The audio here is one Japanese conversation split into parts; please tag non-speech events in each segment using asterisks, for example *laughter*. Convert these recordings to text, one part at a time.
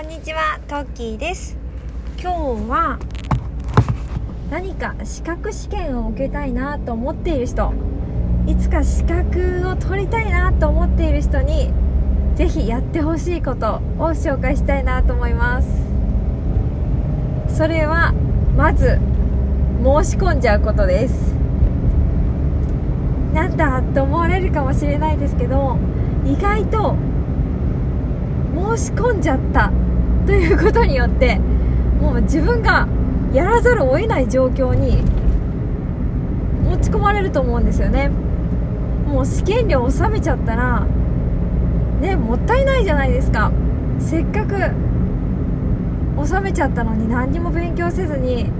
こんにちは、トッキーです。今日は何か資格試験を受けたいなと思っている人、いつか資格を取りたいなと思っている人にぜひやってほしいことを紹介したいなと思います。それはまず申し込んじゃうことです。なんだと思われるかもしれないですけど、意外と申し込んじゃったということによってもう自分がやらざるを得ない状況に持ち込まれると思うんですよね。もう試験料納めちゃったらねもったいないじゃないですか。せっかく納めちゃったのに何にも勉強せずに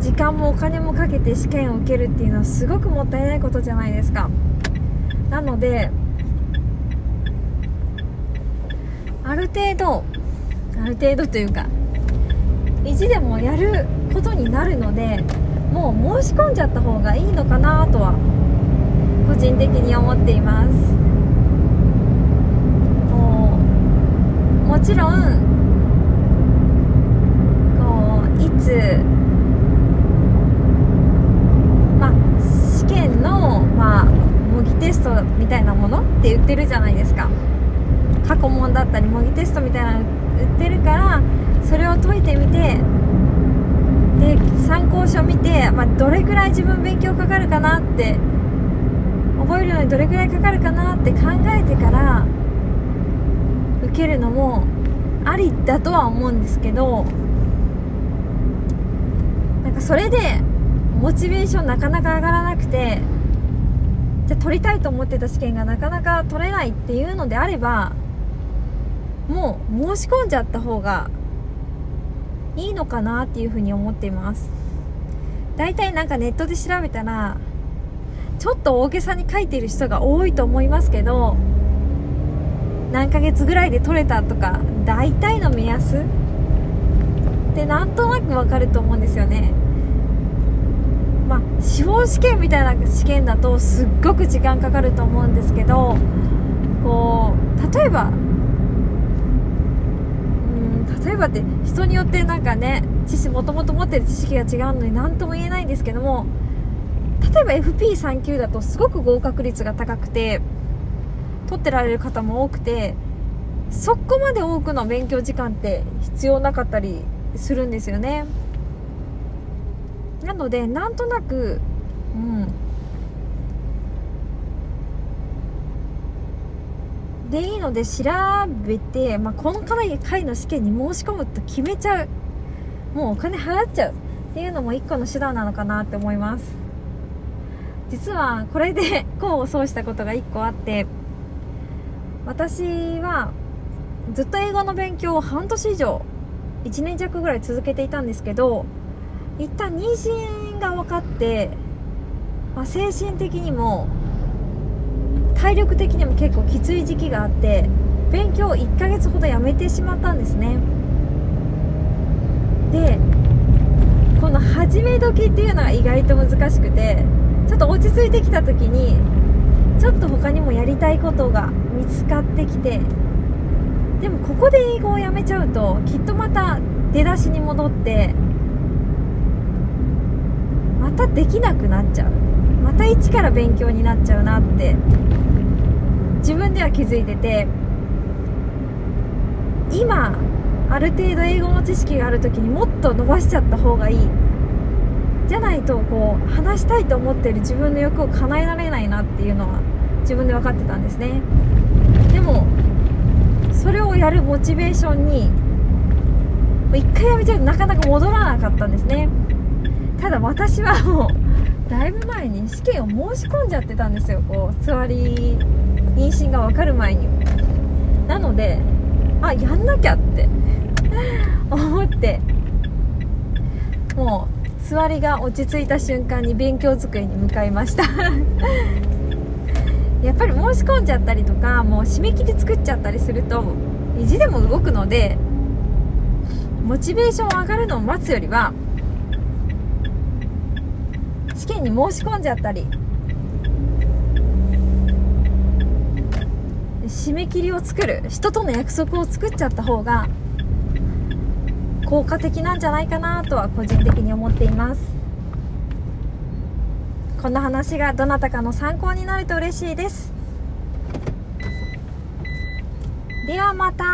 時間もお金もかけて試験を受けるっていうのはすごくもったいないことじゃないですか。なのである程度ある程度というか意地でもやることになるのでもう申し込んじゃった方がいいのかなとは個人的に思っています。もうもちろんこういつまあ試験のまあ模擬テストみたいなものって言ってるじゃないですか過去問だったり模擬テストみたいなの売ってるからそれを解いてみてで参考書見て、まあ、どれぐらい自分勉強かかるかなって覚えるのにどれぐらいかかるかなって考えてから受けるのもありだとは思うんですけどなんかそれでモチベーションなかなか上がらなくてじゃ取りたいと思ってた試験がなかなか取れないっていうのであればもう申し込んじゃった方がいいのかなっていうふうに思っています。大体なんかネットで調べたらちょっと大げさに書いてる人が多いと思いますけど何ヶ月ぐらいで取れたとか大体の目安？ってなんとなくわかると思うんですよね。まあ司法試験みたいな試験だとすっごく時間かかると思うんですけどこう例えばばって人によってなんかね知識もともと持ってる知識が違うのに何とも言えないんですけども例えば FP3 級だとすごく合格率が高くて取ってられる方も多くてそこまで多くの勉強時間って必要なかったりするんですよね。なのでなんとなくうんでいいので調べて、まあ、この回の試験に申し込むと決めちゃう。もうお金払っちゃうっていうのも一個の手段なのかなって思います。実はこれで *laughs* 功を奏したことが一個あって私はずっと英語の勉強を半年以上1年弱ぐらい続けていたんですけど一旦妊娠が分かって、まあ、精神的にも体力的にも結構きつい時期があって勉強を1ヶ月ほどやめてしまったんですね。でこの始め時っていうのが意外と難しくてちょっと落ち着いてきた時にちょっと他にもやりたいことが見つかってきてでもここで英語をやめちゃうときっとまた出だしに戻ってまたできなくなっちゃう。また一から勉強になっちゃうなって自分では気づいてて今ある程度英語の知識がある時にもっと伸ばしちゃった方がいい。じゃないとこう話したいと思ってる自分の欲を叶えられないなっていうのは自分で分かってたんですね。でもそれをやるモチベーションに一回やめちゃうとなかなか戻らなかったんですね。ただ私はもうだいぶ前に試験を申し込んじゃってたんですよ。こうつわり妊娠が分かる前に。なのであやんなきゃって。*laughs* 思って。もうつわりが落ち着いた瞬間に勉強机に向かいました。*laughs* やっぱり申し込んじゃったりとかもう締め切り作っちゃったりすると意地でも動くのでモチベーション上がるのを待つよりは試験に申し込んじゃったり締め切りを作る人との約束を作っちゃった方が効果的なんじゃないかなとは個人的に思っています。この話がどなたかの参考になると嬉しいです。ではまた。